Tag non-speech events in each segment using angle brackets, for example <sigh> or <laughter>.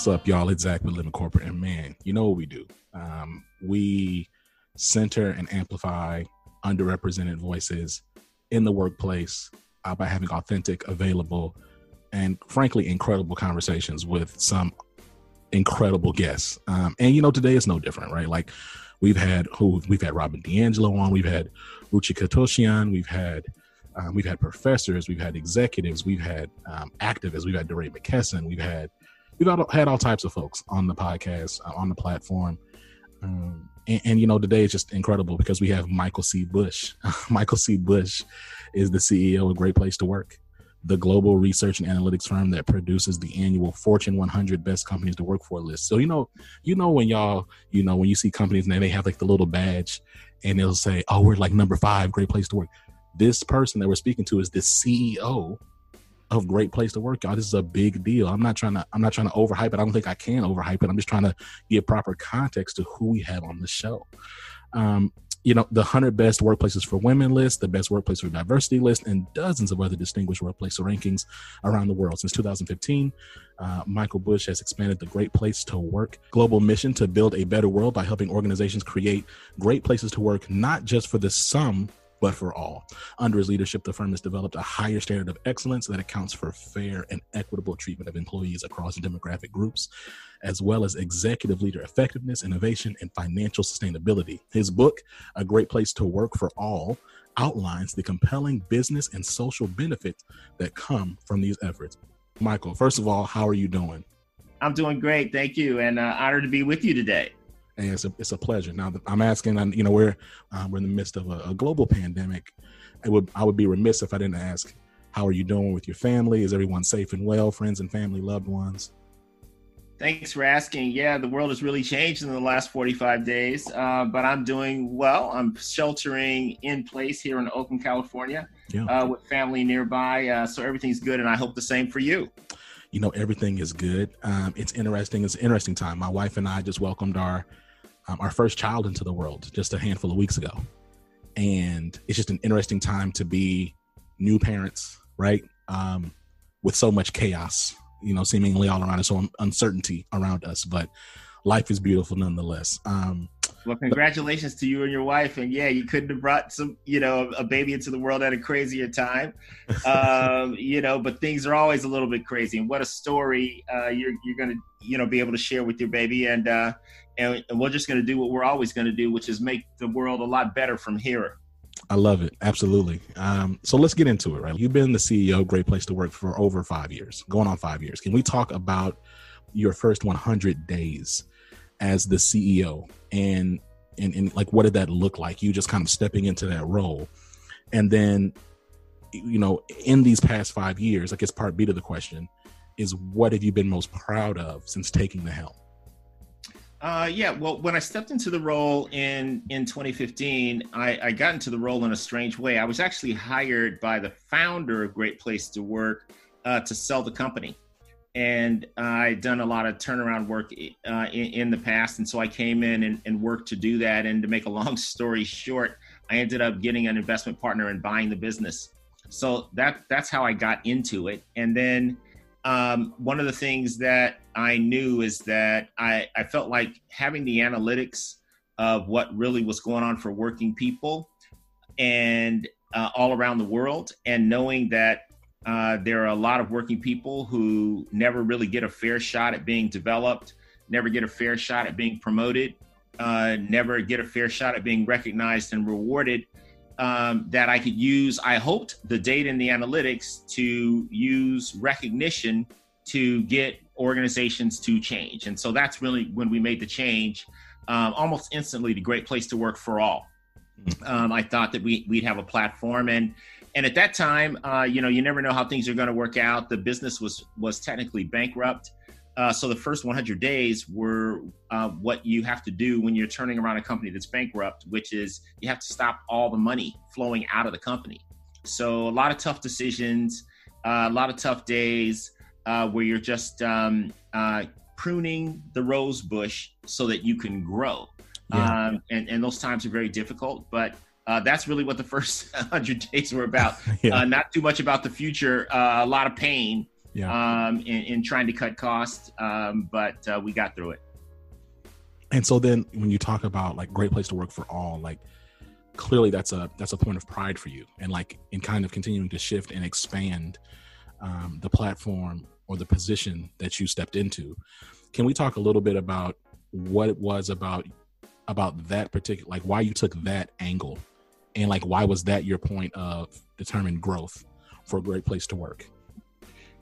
What's up, y'all? It's Zach with Living Corporate, and man, you know what we do? Um, we center and amplify underrepresented voices in the workplace uh, by having authentic, available, and frankly, incredible conversations with some incredible guests. Um, and you know, today is no different, right? Like we've had who we've had Robin DiAngelo on, we've had Ruchika Tulshyan, we've had um, we've had professors, we've had executives, we've had um, activists, we've had DeRay McKesson, we've had we've had all types of folks on the podcast uh, on the platform. Um, and, and, you know today is just incredible because we have Michael C. Bush. <laughs> Michael C. Bush is the CEO of Great Place to Work, the global research and analytics firm that produces the annual Fortune 100 best companies to work for list. So you know, you know when y'all, you know when you see companies and they have like the little badge, and they'll say, "Oh, we're like number five, Great Place to Work." This person that we're speaking to is the CEO of great place to work y'all. This is a big deal. I'm not trying to i'm not trying to overhype it. I don't think i can overhype it. I'm just trying to give proper context to who we have on the show. Um, you know the 100 best workplaces for women list the best workplace for diversity list and dozens of other distinguished workplace rankings around the world. Since 2015 uh, michael bush has expanded the great place to work global mission to build a better world by helping organizations create great places to work not just for the some but for all. Under his leadership, the firm has developed a higher standard of excellence that accounts for fair and equitable treatment of employees across demographic groups, as well as executive leader effectiveness, innovation, and financial sustainability. His book, A Great Place to Work for All, outlines the compelling business and social benefits that come from these efforts. Michael, first of all, how are you doing? I'm doing great. Thank you. And uh, honored to be with you today and it's a it's a pleasure. Now I'm asking, you know, we're uh, we're in the midst of a, a, global pandemic. I would I would be remiss if I didn't ask, how are you doing with your family? Is everyone safe and well? Friends and family, loved ones. Thanks for asking. Yeah, the world has really changed in the last 45 days, uh, but I'm doing well. I'm sheltering in place here in Oakland, California, yeah. uh, with family nearby. Uh, so everything's good, and I hope the same for you. You know, everything is good. Um, it's interesting. It's an interesting time. My wife and I just welcomed our um, our first child into the world just a handful of weeks ago. And it's just an interesting time to be new parents, right? Um, with so much chaos, you know, seemingly all around us, so uncertainty around us. But life is beautiful nonetheless. Um, well, congratulations to you and your wife. And yeah, you couldn't have brought some, you know, a baby into the world at a crazier time. Um, <laughs> you know, but things are always a little bit crazy. And what a story uh, you're you're gonna, you know, be able to share with your baby. And uh, and, and we're just gonna do what we're always gonna do, which is make the world a lot better from here. I love it. Absolutely. Um, so let's get into it, right? You've been the CEO, Great Place to Work, for over five years, going on five years. Can we talk about your first 100 days as the CEO and, and and like what did that look like? You just kind of stepping into that role, and then you know in these past five years, I guess part B to the question is what have you been most proud of since taking the helm? Uh, yeah, well, when I stepped into the role in in 2015, I, I got into the role in a strange way. I was actually hired by the founder of Great Place to Work uh, to sell the company and I'd done a lot of turnaround work uh, in, in, the past, and so I came in and, and, worked to do that. And to make a long <laughs> story short, I ended up getting an investment partner and buying the business. So that that's how I got into it. And then um, one of the things that I knew is that I, I felt like having the analytics of what really was going on for working people and uh, all around the world, and knowing that uh, there are a lot of working people who never really get a fair shot at being developed, never get a fair shot at being promoted, uh, never get a fair shot at being recognized and rewarded. Um, that I could use, I hoped, the data and the analytics to use recognition to get organizations to change. And so that's really when we made the change um, almost instantly to Great Place to Work for All. Um, I thought that we, we'd have a platform and and at that time, uh, you know, you never know how things are going to work out. The business was was technically bankrupt. Uh, so the first 100 days were uh, what you have to do when you're turning around a company that's bankrupt, which is you have to stop all the money flowing out of the company. So a lot of tough decisions, uh, a lot of tough days uh, where you're just um, uh, pruning the rose bush so that you can grow. Yeah. Um, and, and those times are very difficult, but uh, that's really what the <laughs> first 100 days were about. <laughs> yeah. uh, not too much about the future, uh, a lot of pain, yeah. um, in, in, trying to cut costs, um, but uh, we got through it. And so then, when you talk about like great place to work for all, like clearly that's a that's a point of pride for you, and like in kind of continuing to shift and expand um, the platform or the position that you stepped into. Can we talk a little bit about what it was about about that particular like why you took that angle? And like why was that your point of determined growth for a great place to work?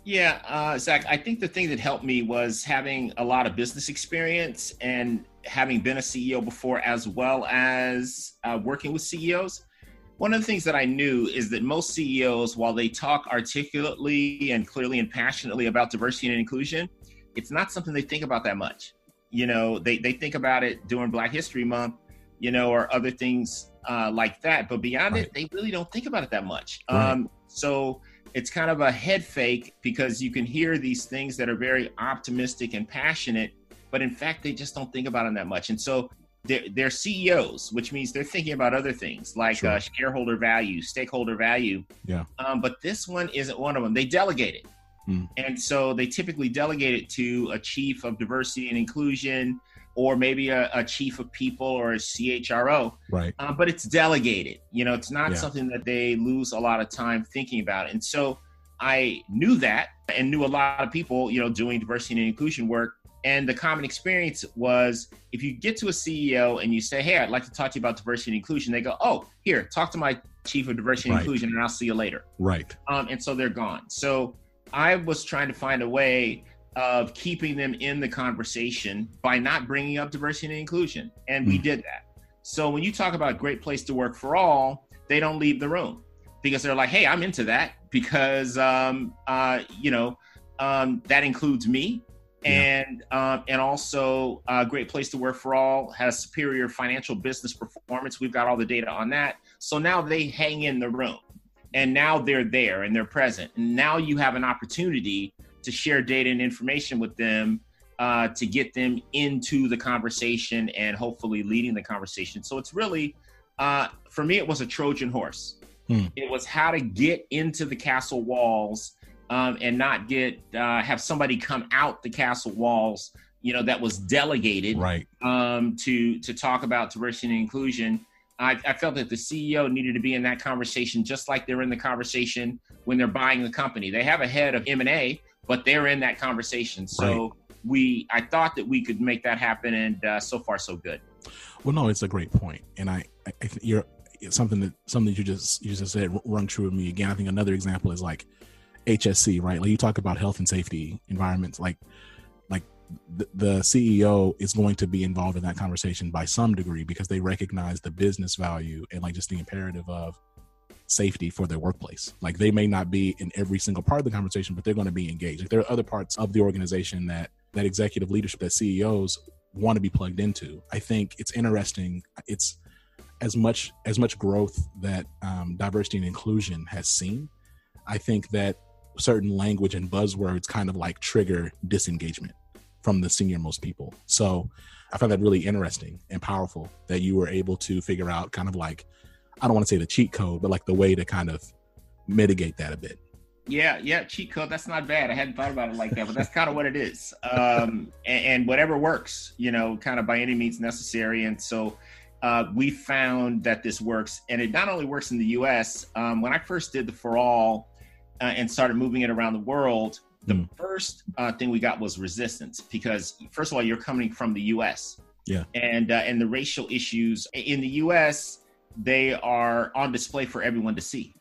Yeah uh, zach i think the thing that helped me was having a lot of business experience and having been a ceo before as well as uh, working with ceos one of the things that i knew is that most ceos while they talk articulately and clearly and passionately about diversity and inclusion it's not something they think about that much you know they, they think about it during black history month you know or other things uh, like that but beyond right. it they really don't think about it that much right. um, so it's kind of a head fake because you can hear these things that are very optimistic and passionate but in fact they just don't think about them that much and so they're, they're ceos which means they're thinking about other things like sure. uh, shareholder value stakeholder value yeah um, but this one isn't one of them they delegate it Hmm. And so they typically delegate it to a chief of diversity and inclusion, or maybe a, a chief of people or a CHRO. Right. Uh, but it's delegated. You know, it's not yeah. something that they lose a lot of time thinking about. And so I knew that and knew a lot of people, you know, doing diversity and inclusion work. And the common experience was if you get to a CEO and you say, Hey, I'd like to talk to you about diversity and inclusion, they go, Oh, here, talk to my chief of diversity and right. inclusion, and I'll see you later. Right. Um, and so they're gone. So I was trying to find a way of keeping them in the conversation by not bringing up diversity and inclusion. And we hmm. did that. So when you talk about a great place to work for all, they don't leave the room because they're like, hey, I'm into that because, um, uh, you know, um, that includes me. Yeah. And um, and also, a uh, great place to work for all has superior financial business performance. We've got all the data on that. So now they hang in the room and now they're there and they're present and now you have an opportunity to share data and information with them uh, to get them into the conversation and hopefully leading the conversation so it's really uh, for me it was a trojan horse hmm. it was how to get into the castle walls um, and not get uh, have somebody come out the castle walls you know that was delegated right um, to to talk about diversity and inclusion I, I, felt that the CEO needed to be in that conversation, just like they're in the conversation when they're buying the company. They have a head of M and A, but they're in that conversation. So right. we, I thought that we could make that happen, and uh, so far so good. Well, no, it's a great point, and I, I, I you're something that something you just you just said rung true with me again. I think another example is like HSE, right? Like you talk about health and safety environments, like like the, CEO is going to be involved in that conversation by some degree because they recognize the business value and like just the imperative of safety for their workplace. Like they may not be in every single part of the conversation, but they're going to be engaged. Like there are other parts of the organization that that executive leadership that CEOs want to be plugged into. I think it's interesting. It's as much as much growth that um, diversity and inclusion has seen. I think that certain language and buzzwords kind of like trigger disengagement from the senior most people. So I found that really interesting and powerful that you were able to figure out kind of like, I don't want to say the cheat code, but like the way to kind of mitigate that a bit. Yeah, yeah, cheat code. That's not bad. I hadn't thought about it like that, but that's kind of what it is. Um, and, and, whatever works, you know, kind of by any means necessary. And so uh, we found that this works, and it not only works in the U.S. Um, when I first did the For All uh, and started moving it around the world, the mm. first uh, thing we got was resistance because first of all, you're coming from the U.S. Yeah, and uh, and the racial issues in the U.S. they are on display for everyone to see,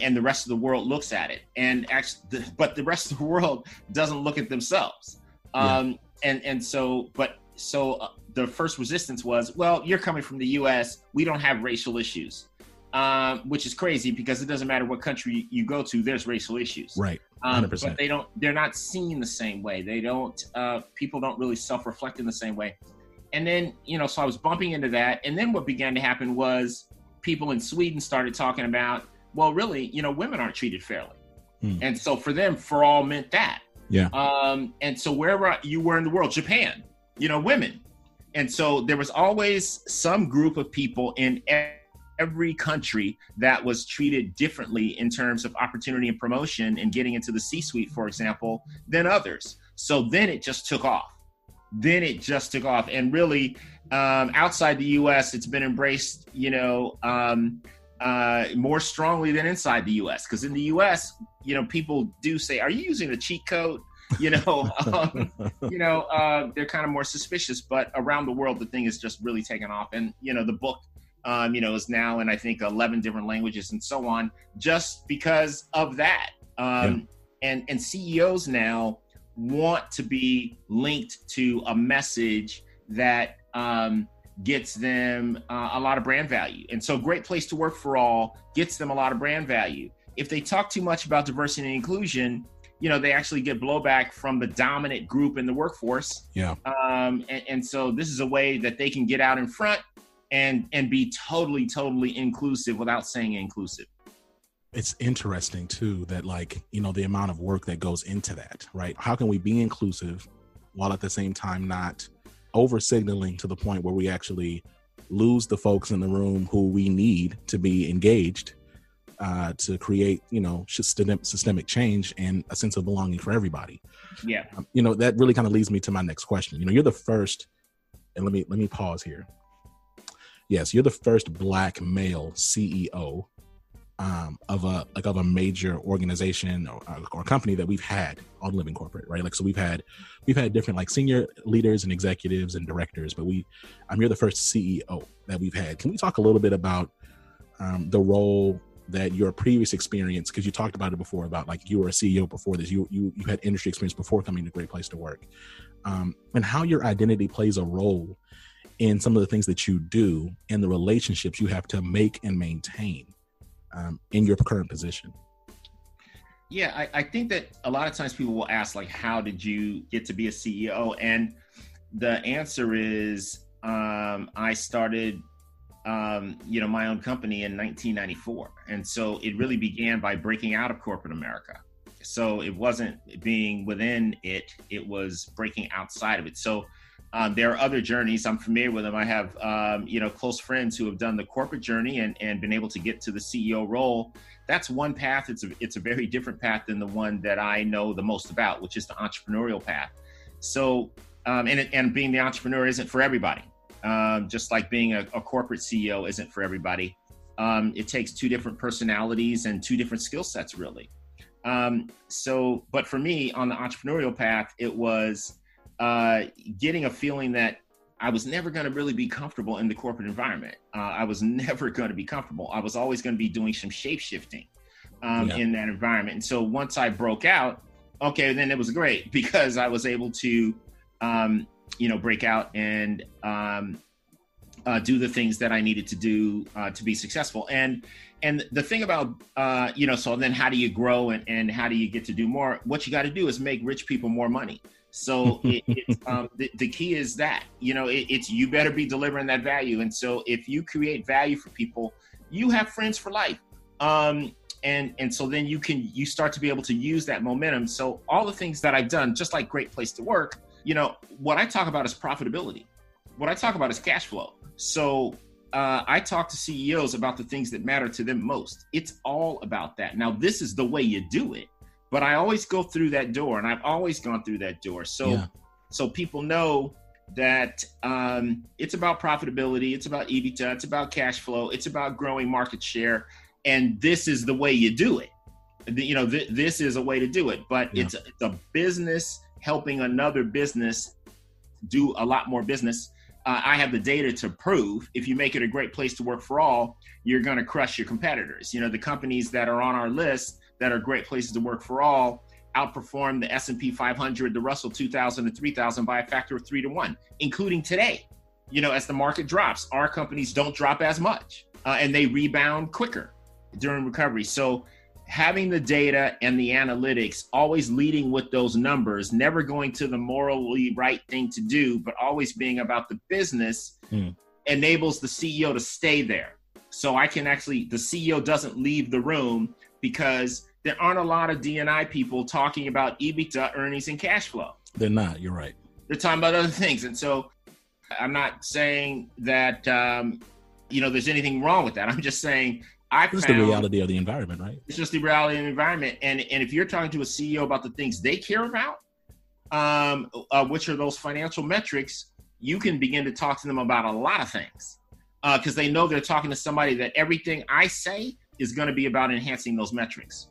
and the rest of the world looks at it, and actually, but the rest of the <laughs> world doesn't look at themselves. Um, yeah. And and so, but so uh, the first resistance was, well, you're coming from the U.S. We don't have racial issues. Um, which is crazy because it doesn't matter what country you go to, there's racial issues. Right. Um, but they don't. They're not seen the same way. They don't. Uh, people don't really self-reflect in the same way. And then you know, so I was bumping into that. And then what began to happen was people in Sweden started talking about, well, really, you know, women aren't treated fairly. Hmm. And so for them, for all meant that. Yeah. Um, and so wherever you were in the world, Japan, you know, women. And so there was always some group of people in every country that was treated differently in terms of opportunity and promotion and getting into the C suite, for example, than others. So then it just took off. Then it just took off. And really, um, outside the US, it's been embraced, you know, um, uh, more strongly than inside the US. Because in the US, you know, people do say, Are you using a cheat code? <laughs> you know, um, you know, uh, they're kind of more suspicious. But around the world, the thing is just really taken off. And you know, the book, um, you know, is now in I think eleven different languages and so on, just because of that. Um, yeah. And and CEOs now want to be linked to a message that um, gets them uh, a lot of brand value. And so, Great Place to Work for All gets them a lot of brand value. If they talk too much about diversity and inclusion, you know they actually get blowback from the dominant group in the workforce yeah um, and, and, so this is a way that they can get out in front and and be totally totally inclusive without saying inclusive it's interesting too that like you know the amount of work that goes into that right how can we be inclusive while at the same time not over signaling to the point where we actually lose the folks in the room who we need to be engaged uh, to create, you know, systemic, systemic change and a sense of belonging for everybody. Yeah. Um, you know, that really kind of leads me to my next question. You know, you're the first, and let me let me pause here. Yes, you're the first black male CEO um, of a like of a major organization or, or company that we've had on Living Corporate, right? Like, so we've had we've had different like senior leaders and executives and directors, but we, I'm you're the first CEO that we've had. Can we talk a little bit about um, the role that your previous experience because you talked about it before about like you were a ceo before this you you, you had industry experience before coming to great place to work um, and how your identity plays a role in some of the things that you do and the relationships you have to make and maintain um, in your current position yeah I, I think that a lot of times people will ask like how did you get to be a ceo and the answer is um, i started um, you know, my own company in 1994. And so it really began by breaking out of corporate America. So it wasn't being within it, it was breaking outside of it. So um, there are other journeys. I'm familiar with them. I have, um, you know, close friends who have done the corporate journey and, and been able to get to the CEO role. That's one path. It's a, it's a very different path than the one that I know the most about, which is the entrepreneurial path. So, um, and, and being the entrepreneur isn't for everybody. Um, just like being a, a, corporate CEO isn't for everybody. Um, it takes two different personalities and two different skill sets, really. Um, so, but for me on the entrepreneurial path, it was uh, getting a feeling that I was never going to really be comfortable in the corporate environment. Uh, I was <laughs> never going to be comfortable. I was always going to be doing some shape shifting um, yeah. in that environment. And so once I broke out, okay, then it was great <laughs> because I was able to um, you know, break out and um, uh, do the things that I needed to do uh, to be successful. And and the thing about uh, you know, so then how do you grow and, and how do you get to do more? What you got to do is make rich people more money. So it, it's, <laughs> um, the, the key is that you know it, it's you better be delivering that value. And so if you create value for people, you have friends for life. Um, and and so then you can you start to be able to use that momentum. So all the things that I've done, just like Great Place to Work, you know, what I talk about is profitability. What I talk about is cash flow. So uh, I talk to CEOs about the things that matter to them most. It's all about that. Now, this is the way you do it, but I always go through that door, and I've always gone through that door. So, yeah. so people know that um, it's about profitability, it's about EBITDA, it's about cash flow, it's about growing market share, and this is the way you do it. You know, th- this is a way to do it, but yeah. it's, a, it's a business helping another business do a lot more business. Uh, I have the data to prove if you make it a great place to work for all, you're going to crush your competitors. You know, the companies that are on our list that are great places to work for all outperform the S&P 500, the Russell 2000 and 3000 by a factor of 3 to 1, including today. You know, as the market drops, our companies don't drop as much uh, and they rebound quicker during recovery. So having the data and the analytics, always leading with those numbers, never going to the morally right thing to do, but always being about the business, mm. enables the CEO to stay there. So I can actually, the CEO doesn't leave the room because there aren't a lot of D&I people talking about EBITDA, earnings, and cash flow. They're not. You're right. They're talking about other things, and so I'm not saying that um, you know there's anything wrong with that. I'm just saying I it's found, the reality of the environment, right? It's just the reality of the environment. And and if you're talking to a CEO about the things they care about, um, uh, which are those financial metrics, you can begin to talk to them about a lot of things because uh, they know they're talking to somebody that everything I say is going to be about enhancing those metrics.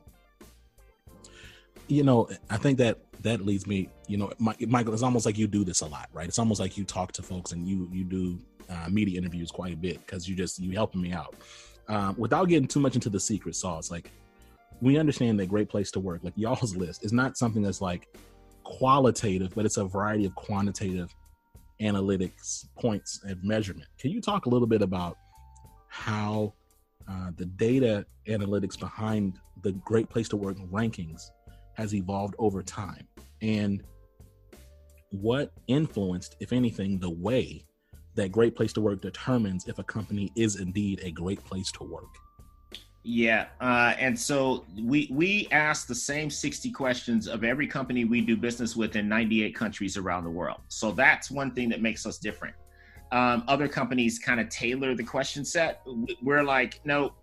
You know, I think that that leads me. You know, Michael, it's almost like you do this a lot, right? It's almost like you talk to folks and you you do uh, media interviews quite a bit because you just you helping me out. Um, without getting too much into the secret sauce, like we understand that great place to work, like y'all's list, is not something that's like qualitative, but it's a variety of quantitative analytics points and measurement. Can you talk a little bit about how uh, the data analytics behind the Great Place to Work rankings has evolved over time and what influenced, if anything, the way that Great Place to Work determines if a company is indeed a great place to work? Yeah, uh, and so we we ask the same sixty questions of every company we do business with in ninety eight countries around the world. So that's one thing that makes us different. Um, other companies kind of tailor the question set. We're like, no,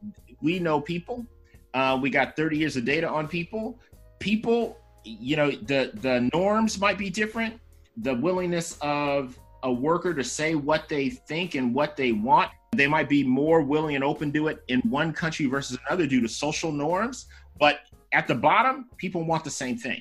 we know people. Uh, we got thirty years of data on people. People, you know, the the norms might be different. The willingness of a worker to say what they think and what they want. They might be more willing and open to it in one country versus another due to social norms. But at the bottom, people want the same thing.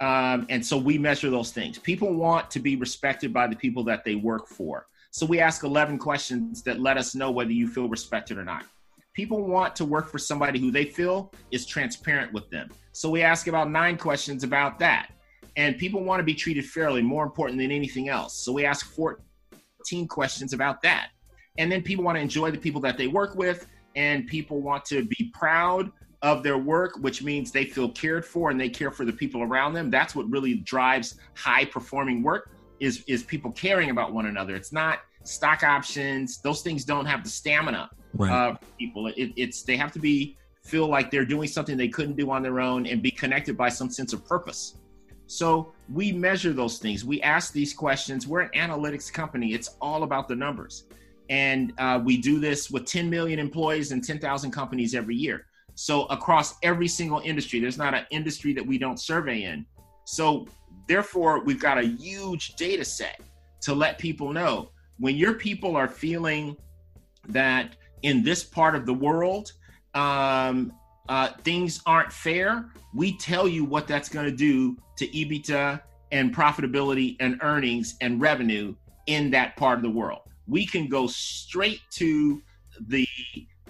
Um, and so we measure those things. People want to be respected by the people that they work for. So we ask 11 questions that let us know whether you feel respected or not. People want to work for somebody who they feel is transparent with them. So we ask about nine questions about that and people want to be treated fairly, more important than anything else. So we ask 14 questions about that. And then people want to enjoy the people that they work with, and people want to be proud of their work, which means they feel cared for and they care for the people around them. That's what really drives high performing work is, is people caring about one another. It's not stock options. Those things don't have the stamina right. uh, people. It, it's they have to be feel like they're doing something they couldn't do on their own and be connected by some sense of purpose. So we measure those things. We ask these questions. We're an analytics company. It's all about the numbers. And uh, we do this with 10 million employees and 10,000 companies every year. So across every single industry, there's not an industry that we don't survey in. So therefore, we've got a huge data set to let people know when your people are feeling that in this part of the world, um, uh, things aren't fair, we tell you what that's going to do to EBITDA and profitability and earnings and revenue in that part of the world. We can go straight to the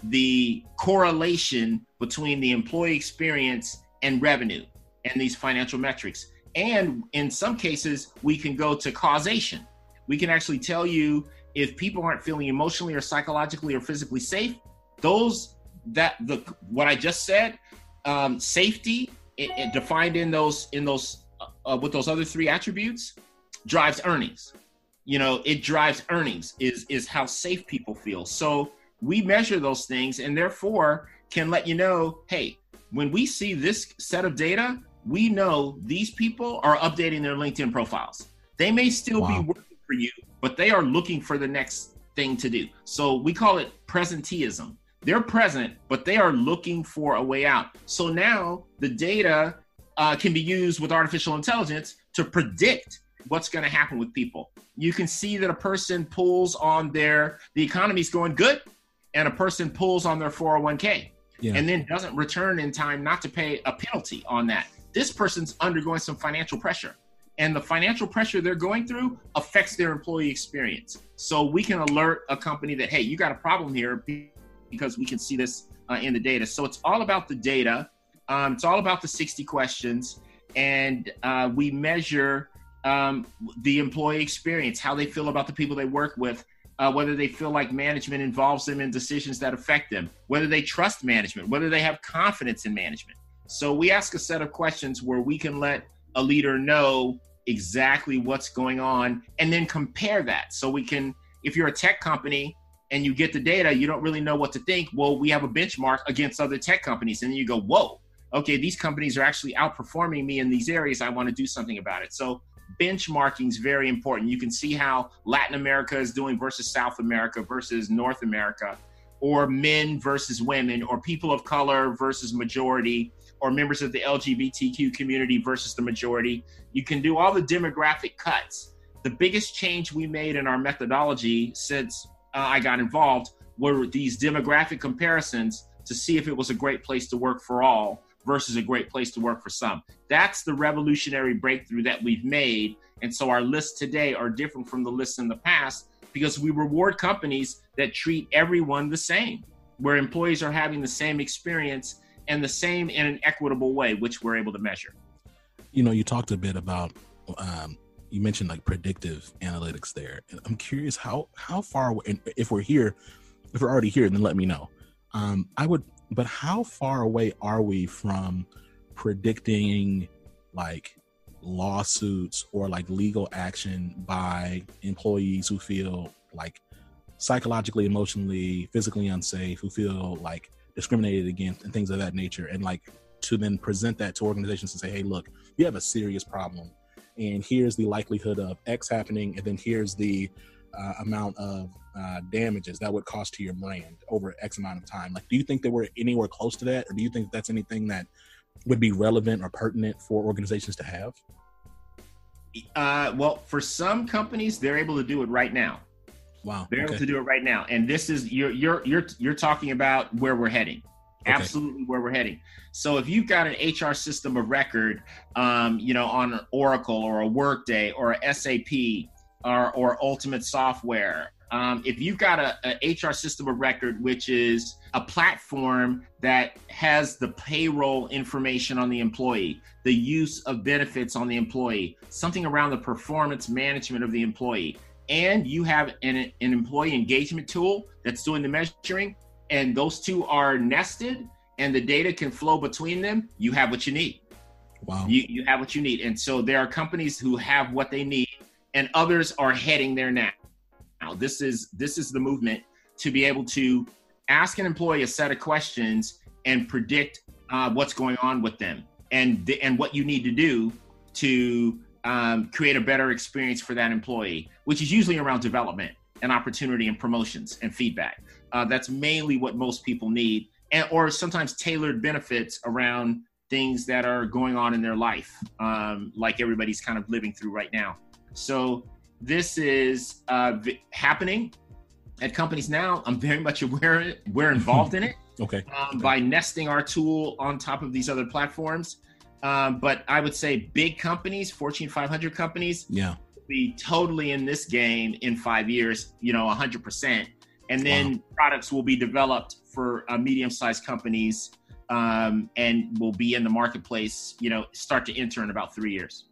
the correlation between the employee experience and revenue and these financial metrics. And in some cases, we can go to causation. We can actually tell you if people aren't feeling emotionally or psychologically or physically safe, those that the what I just said, um, safety it, it defined in those in those uh, uh, with those other three attributes drives earnings. You know, it drives earnings is is how safe people feel. So we measure those things and therefore can let you know, hey, when we see this set of data, we know these people are updating their LinkedIn profiles. They may still wow. be working for you, but they are looking for the next thing to do. So we call it presenteeism. They're present, but they are looking for a way out. So now the data uh, can be used with artificial intelligence to predict what's going to happen with people. You can see that a person pulls on their, the economy's going good, and a person pulls on their 401k yeah. and then doesn't return in time not to pay a penalty on that. This person's undergoing some financial pressure. And the financial pressure they're going through affects their employee experience. So we can alert a company that, hey, you got a problem here because we can see this uh, in the data. So it's all about the data. Um, it's all about the 60 questions. And uh, we measure um, the employee experience, how they feel about the people they work with, uh, whether they feel like management involves them in decisions that affect them, whether they trust management, whether they have confidence in management. So we ask a set of questions where we can let a leader know exactly what's going on and then compare that. So we can, if you're a tech company, and you get the data, you don't really know what to think. Well, we have a benchmark against other tech companies, and then you go, whoa, okay, these companies are actually outperforming me in these areas. I want to do something about it. So benchmarking is very important. You can see how Latin America is doing versus South America versus North America, or men versus women, or people of color versus majority, or members of the LGBTQ community versus the majority. You can do all the demographic cuts. The biggest change we made in our methodology since uh, I got involved were these demographic comparisons to see if it was a great place to work for all versus a great place to work for some. That's the revolutionary breakthrough that we've made. And so our lists today are different from the lists in the past because we reward companies that treat everyone the same, where employees are having the same experience and the same in an equitable way, which we're able to measure. You know, you talked a bit about, um, you mentioned like predictive analytics there. And I'm curious how, how far, if we're here, if we're already here, then let me know. Um, I would but how far away are we from predicting like lawsuits or like legal action by employees who feel like psychologically, emotionally, physically unsafe, who feel like discriminated against and things of that nature, and like to then present that to organizations and say, hey, look, you have a serious problem, and here's the likelihood of X happening, and then here's the uh, amount of uh, damages that would cost to your brand over X amount of time. Like, do you think that we're anywhere close to that, or do you think that's anything that would be relevant or pertinent for organizations to have? Uh, well, for some companies, they're able to do it right now. Wow, they're okay. able to do it right now, and this is you're you're you're you're talking about where we're heading. Okay. Absolutely, where we're heading. So if you've got an HR system of record, um, you know, on Oracle or a Workday or a SAP or, or Ultimate Software um, if you've got a, a, HR system of record, which is a platform that has the payroll information on the employee, the use of benefits on the employee, something around the performance management of the employee, and you have an, an employee engagement tool that's doing the measuring, and those two are nested and the data can flow between them, you have what you need. Wow. You, you have what you need. And so there are companies who have what they need, and others are heading there now now. This is this is the movement to be able to ask an employee a set of questions and predict uh, what's going on with them and the, and what you need to do to um, create a better experience for that employee, which is usually around development and opportunity and promotions and feedback. Uh, that's mainly what most people need, and or sometimes tailored benefits around things that are going on in their life, um, like everybody's kind of living through right now. So this is uh, happening at companies now. I'm very much aware we're involved in it. <laughs> okay. Um, okay. By nesting our tool on top of these other platforms. Um, but I would say big companies, Fortune 500 companies, yeah, be totally in this game in five years. You know, 100 percent. And then wow. products will be developed for uh, medium-sized companies um, and will be in the marketplace. You know, start to enter in about three years.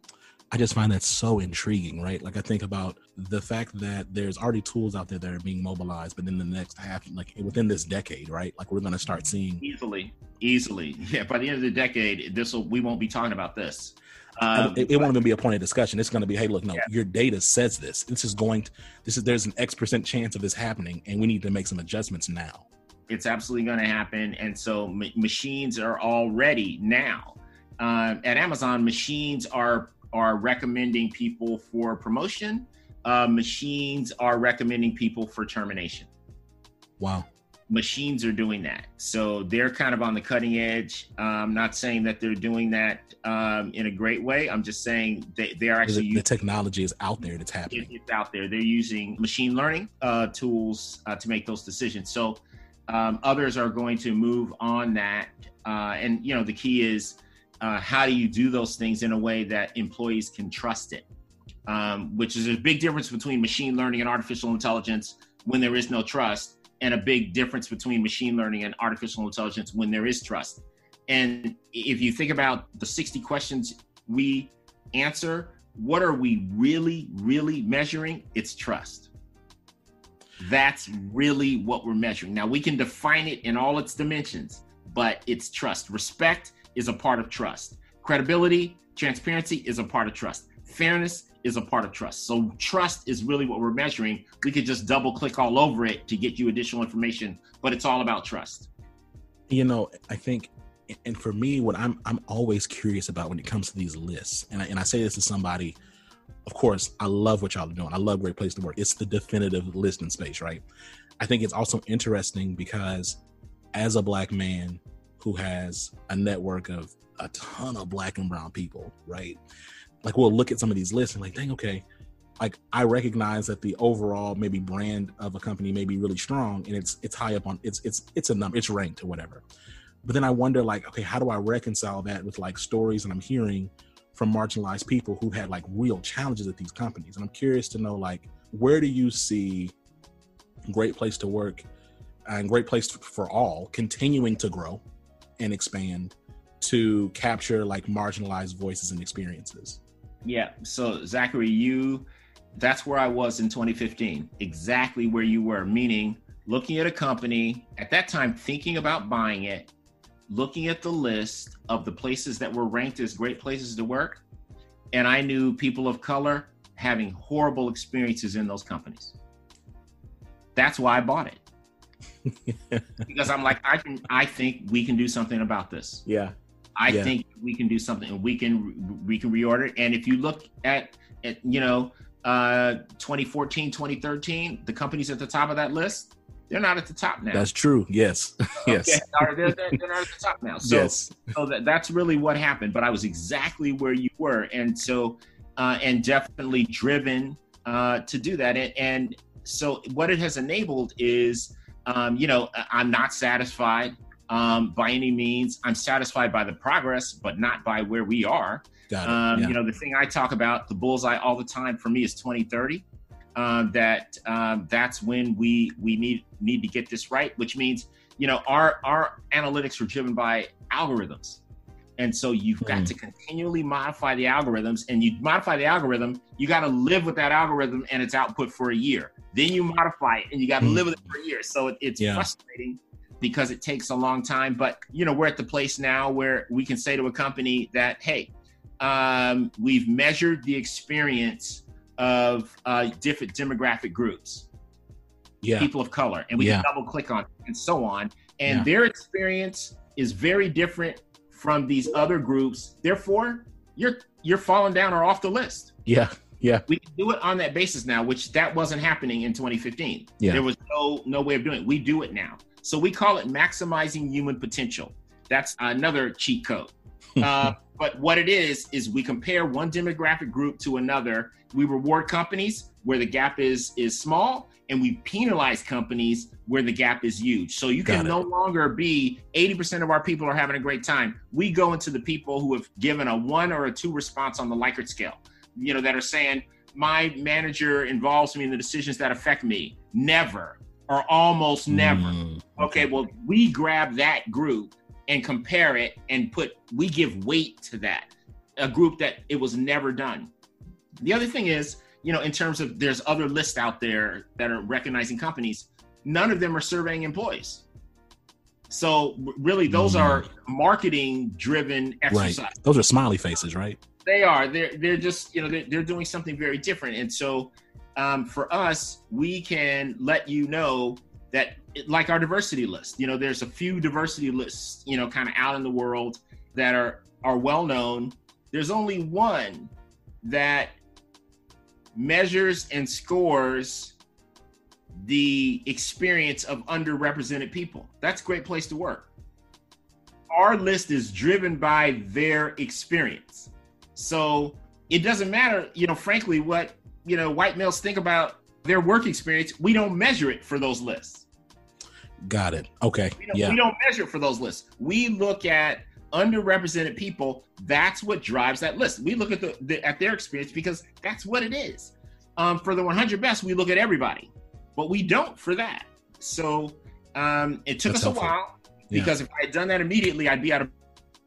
I just find that so intriguing, right? Like I think about the fact that there's already tools out there that are being mobilized, but in the next half, like within this decade, right? Like we're going to start seeing easily, easily. <laughs> Yeah, by the end of the decade, this will we won't be talking about this. Um, it, it, won't even be a point of discussion. It's going to be, hey, look, no, yeah. your data says this. This is going to, this is there's an X percent chance of this happening, and we need to make some adjustments now. It's absolutely going to happen, and so m- machines are already now. Uh, at Amazon, machines are are recommending people for promotion. Uh, machines are recommending people for termination. Wow. Machines are doing that. So they're kind of on the cutting edge. I'm not saying that they're doing that um, in a great way. I'm just saying they, they are actually. The, the technology is out there. It's happening. It's out there. They're using machine learning uh, tools uh, to make those decisions. So um, others are going to move on that. Uh, and, you know, the key is uh, how do you do those things in a way that employees can trust it? Um, which is a big difference between machine learning and artificial intelligence when there is no trust, and a big difference between machine learning and artificial intelligence when there is trust. And if you think about the 60 questions we answer, what are we really, really measuring? It's trust. That's really what we're measuring. Now, we can define it in all its dimensions, but it's trust. Respect is a part of trust. Credibility, transparency is a part of trust. Fairness is a part of trust. So trust is really what we're measuring. We could just double click all over it to get you additional information, but it's all about trust. You know, I think and for me what I'm I'm always curious about when it comes to these lists. And I, and I say this to somebody of course, I love what y'all are doing. I love Great Place to Work. It's the definitive listening space, right? I think it's also interesting because as a black man who has a network of a ton of black and brown people, right? Like we'll look at some of these lists and like, dang, okay, like I recognize that the overall maybe brand of a company may be really strong and it's it's high up on it's it's it's a number, it's ranked or whatever. But then I wonder like, okay, how do I reconcile that with like stories that I'm hearing from marginalized people who had like real challenges at these companies? And I'm curious to know like where do you see great place to work and great place for all continuing to grow and expand to capture like marginalized voices and experiences yeah so zachary you that's where i was in 2015 exactly where you were meaning looking at a company at that time thinking about buying it looking at the list of the places that were ranked as great places to work and i knew people of color having horrible experiences in those companies that's why I bought it. <laughs> because I'm like, I can, I think we can do something about this. Yeah. I yeah. think we can do something and we can, we can reorder it. And if you look at, at you know, uh, 2014, 2013, the companies at the top of that list, they're not at the top now. That's true. Yes. <laughs> yes. Okay. They're, they're, they're, not at the top now. So, yes. so that, that's really what happened. But I was exactly where you were. And so, uh, and definitely driven uh, to do that. And, and so what it has enabled is, um, you know, I'm not satisfied um, by any means. I'm satisfied by the progress, but not by where we are. Um, yeah. You know, the thing I talk about, the bullseye all the time for me is 2030. Uh, that um, that's when we we need need to get this right, which means you know our our analytics are driven by algorithms. And so you've got hmm. to continually modify the algorithms, and you modify the algorithm, you got to live with that algorithm and its output for a year. Then you modify it, and you got to mm. live with it for a year. So it, it's yeah. frustrating because it takes a long time. But you know, we're at the place now where we can say to a company that, hey, um, we've measured the experience of uh, different demographic groups, yeah. people of color, and we yeah. can double click on it and so on. And yeah. their experience is very different from these other groups. Therefore, you're you're falling down or off the list. Yeah. Yeah. We can do it on that basis now, which that wasn't happening in 2015. Yeah. There was no no way of doing it. We do it now. So we call it maximizing human potential. That's another cheat code. <laughs> uh, but what it is is we compare one demographic group to another. We reward companies where the gap is is small, and we penalize companies where the gap is huge. So you can no longer be 80% of our people are having a great time. We go into the people who have given a one or a two response on the Likert scale, you know, that are saying, my manager involves me in the decisions that affect me. Never or almost never. Mm, okay. okay, well, we grab that group and compare it and put, we give weight to that, a group that it was never done. The other thing is, you know, in terms of there's other lists out there that are recognizing companies, none of them are surveying employees. So really, those mm. are marketing driven exercises. Right. Those are smiley faces, right? They are. They're they're just you know they're, they're doing something very different. And so um, for us, we can let you know that like our diversity list. You know, there's a few diversity lists you know kind of out in the world that are are well known. There's only one that measures and scores the experience of underrepresented people. That's a great place to work. Our list is driven by their experience. So it doesn't matter, you know, frankly, what, you know, white males think about their work experience. We don't measure it for those lists. Got it. Okay. We don't, yeah. we don't measure it for those lists. We look at underrepresented people, that's what drives that list. We look at the, the at their experience because that's what it is. Um, for the 100 best, we look at everybody, but we don't for that. So um, it took that's us helpful. a while because yeah. if I had done that immediately, I'd be out of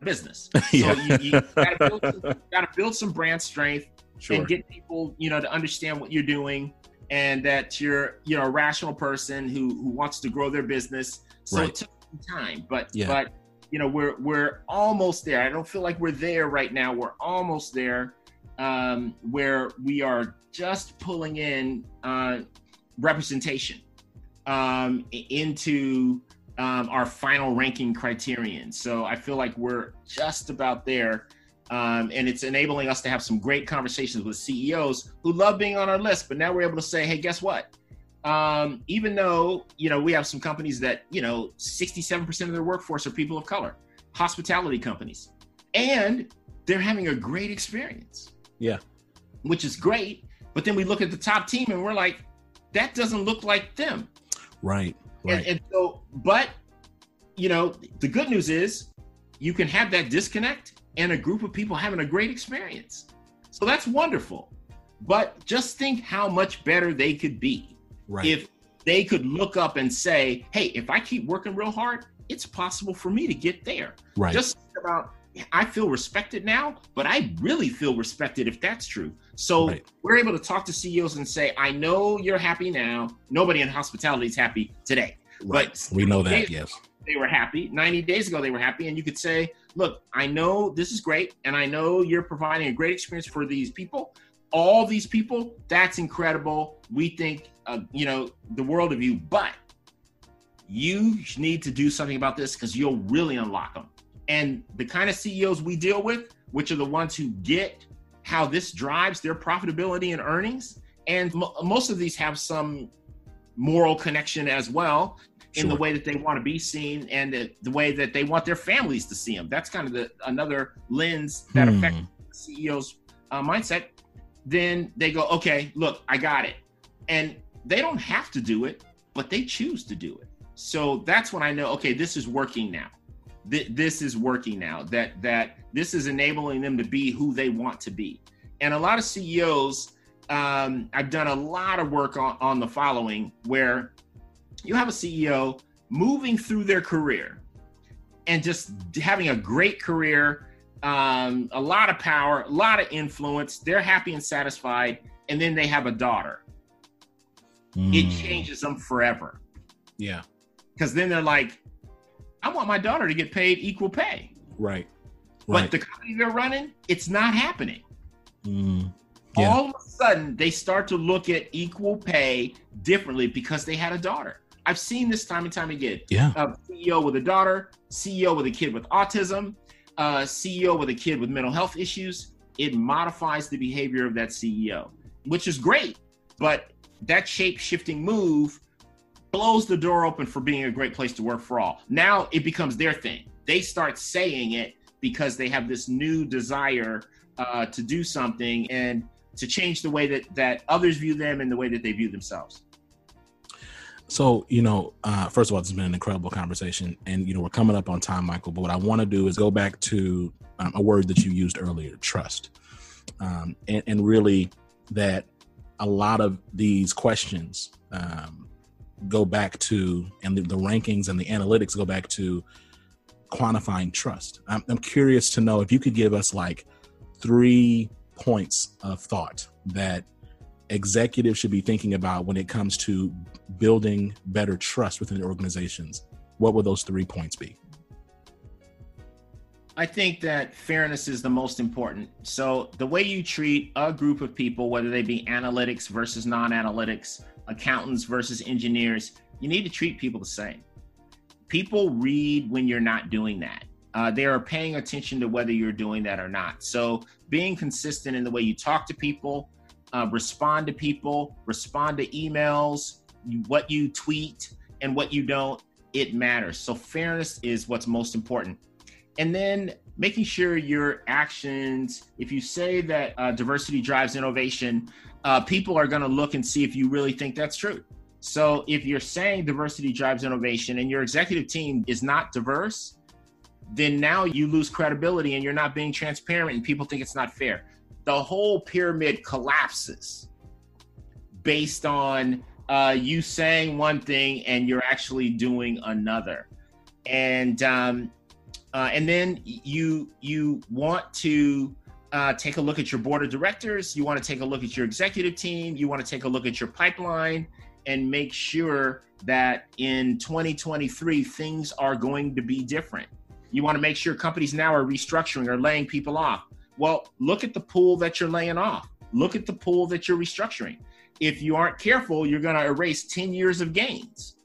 business. <laughs> yeah. So you, you some, <laughs> gotta build some brand strength sure. and get people, you know, to understand what you're doing and that you're, you know, a rational person who who wants to grow their business. So right. it took some time, but yeah. but you know we're we're almost there. I don't feel like we're there right now. We're almost there, um, where we are just pulling in uh, representation um, into um, our final ranking criterion. So I feel like we're just about there. Um, and it's enabling us to have some great conversations with CEOs who love being on our list. But now we're able to say, hey, guess what? Um, even though you know we have some companies that you know 67% of their workforce are people of color, hospitality companies, and they're having a great experience. Yeah, which is great. But then we look at the top team and we're like, that doesn't look like them. Right. Right. And, and so, but you know, the good news is you can have that disconnect and a group of people having a great experience. So that's wonderful. But just think how much better they could be right. if they could look up and say, hey, if I keep working real hard, it's possible for me to get there. Right. Just think about I feel respected now, but I really feel respected if that's true. So right. we're able to talk to CEOs and say, I know you're happy now. Nobody in hospitality is happy today. Right. But we know that, yes they were happy. 90 days ago, they were happy. And you could say, look, I know this is great. And I know you're providing a great experience for these people. All these people, that's incredible. We think, uh, you know, the world of you. But you need to do something about this because you'll really unlock them. And the kind of CEOs we deal with, which are the ones who get how this drives their profitability and earnings, and m- most of these have some moral connection as well in sure. the way that they want to be seen and the, the, way that they want their families to see them. That's kind of the another lens that hmm. affects CEO's uh, mindset. Then they go, okay, look, I got it, and they don't have to do it, but they choose to do it. So that's when I know, okay, this is working now. Th- this is working now. That that this is enabling them to be who they want to be. And a lot of CEOs, um, I've done a lot of work on, on the following, where you have a CEO moving through their career and just having a great career, um, a lot of power, a lot of influence. They're happy and satisfied, and then they have a daughter. Mm. It changes them forever. Yeah, because then they're like, I want my daughter to get paid equal pay. Right. Right. But the company they're running, it's not happening. Mm. Yeah. All of a sudden, they start to look at equal pay differently because they had a daughter. I've seen this time and time again. Yeah. Uh, CEO with a daughter, CEO with a kid with autism, uh, CEO with a kid with mental health issues. It modifies the behavior of that CEO, which is great. But that shape shifting move blows the door open for being a great place to work for all. Now it becomes their thing. They start saying it because they have this new desire uh, to do something and to change the way that, that others view them and the way that they view themselves. So, you know, uh, first of all, it's been an incredible conversation. And, you know, we're coming up on time, Michael. But what I want to do is go back to um, a word that you used earlier trust. Um, and, and, really, that a lot of these questions um, go back to, and the, the, rankings and the analytics go back to quantifying trust. I'm, I'm curious to know if you could give us like three points of thought that executives should be thinking about when it comes to building better trust within organizations, what would those three points be? I think that fairness is the most important. So, the way you treat a group of people, whether they be analytics versus non analytics, accountants versus engineers, you need to treat people the same. People read when you're not doing that. Uh, they are paying attention to whether you're doing that or not. So, being consistent in the way you talk to people, uh, respond to people, respond to emails, what you tweet and what you don't, it matters. So fairness is what's most important. And then making sure your actions, if you say that uh, diversity drives innovation, uh, people are going to look and see if you really think that's true. So if you're saying diversity drives innovation and your executive team is not diverse, then now you lose credibility and you're not being transparent and people think it's not fair. The whole pyramid collapses based on uh, you saying one thing and you're actually doing another, and um, uh, and then you you want to uh, take a look at your board of directors. You want to take a look at your executive team. You want to take a look at your pipeline and make sure that in 2023 things are going to be different. You want to make sure companies now are restructuring or laying people off. Well, look at the pool that you're laying off. Look at the pool that you're restructuring if you aren't careful, you're going to erase 10 years of gains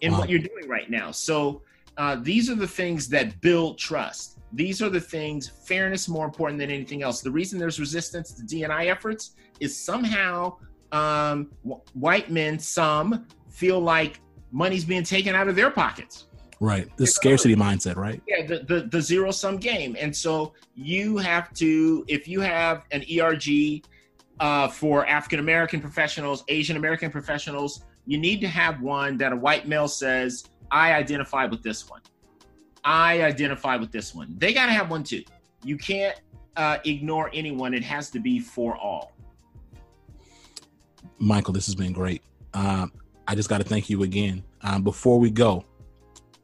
in wow. what you're doing right now. So uh, these are the things that build trust. These are the things, fairness more important than anything else. The reason there's resistance to D&I efforts is somehow um, w- white men, some, feel like money's being taken out of their pockets. Right. The scarcity mindset, right? Yeah, the, the, the zero sum game. And so you have to, if you have an ERG uh, for African American professionals, Asian American professionals, you need to have one that a white male says, I identify with this one. I identify with this one. They got to have one too. You can't uh, ignore anyone. It has to be for all. Michael, this has been great. Um, I just got to thank you again. Um, before we go,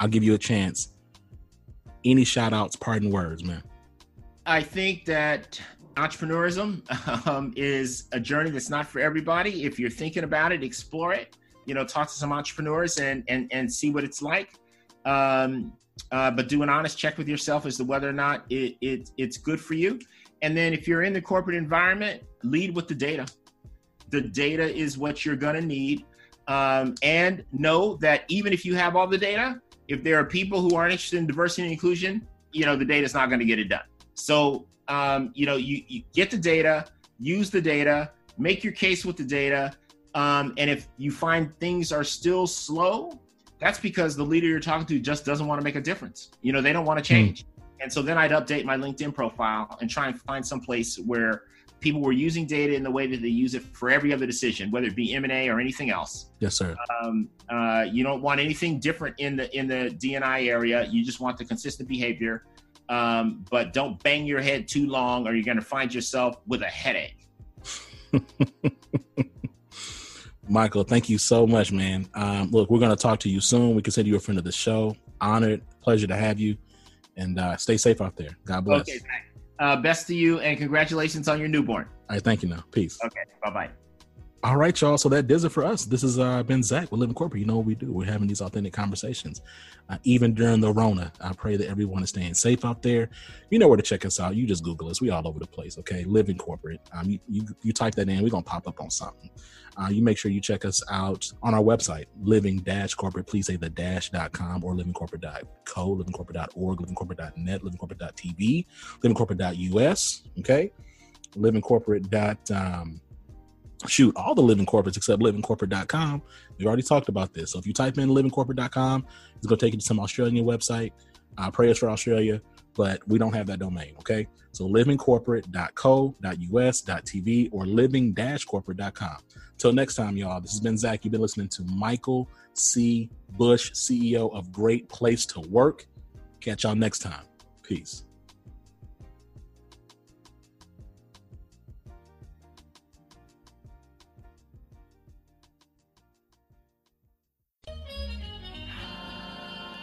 I'll give you a chance. Any shout outs, pardon words, man? I think that entrepreneurism <laughs> um, is a journey that's not for everybody. If you're thinking about it, explore it. You know, talk to some entrepreneurs and and and see what it's like. Um, uh, but do an honest check with yourself as to whether or not it, it it's good for you. And then if you're in the corporate environment, lead with the data. The data is what you're going to need. Um, and know that even if you have all the data, if there are people who aren't interested in diversity and inclusion, you know, the data is not going to get it done. So, um, you know, you, you get the data, use the data, make your case with the data. Um, and if you find things are still slow, that's because the leader you're talking to just doesn't want to make a difference. You know, they don't want to change. Mm. And so then I'd update my LinkedIn profile and try and find some place where people were using data in the way that they use it for every other decision, whether it be M and A or anything else. Yes, sir. Um, uh, you don't want anything different in the in the D&I area. You just want the consistent behavior, um, but don't bang your head too long, or you're going to find yourself with a headache. <laughs> Michael, thank you so much, man. Um, look, we're going to talk to you soon. We consider you a friend of the show. Honored, pleasure to have you, and uh, stay safe out there. God bless. Okay, uh, best to you and congratulations on your newborn. All right, thank you now. Peace. Okay, bye bye. All right, y'all. So that does it for us. This has uh, been Zach with Living Corporate. You know what we do. We're having these authentic conversations, uh, even during the Rona. I pray that everyone is staying safe out there. You know where to check us out. You just Google us. We all over the place. Okay, Living Corporate. Um, you, you, you type that in. We're gonna pop up on something. Uh, you make sure you check us out on our website, living dash corporate. Please say the dash.com or livingcorporate.co, livingcorporate.org, livingcorporate.net, livingcorporate.tv, livingcorporate.us. Okay, livingcorporate. Um, shoot, all the living corporates except livingcorporate.com. We've already talked about this. So if you type in livingcorporate.com, it's going to take you to some Australian website. Uh, prayers for Australia but we don't have that domain. Okay. So livingcorporate.co.us.tv or living-corporate.com. Till next time, y'all. This has been Zach. You've been listening to Michael C. Bush, CEO of Great Place to Work. Catch y'all next time. Peace.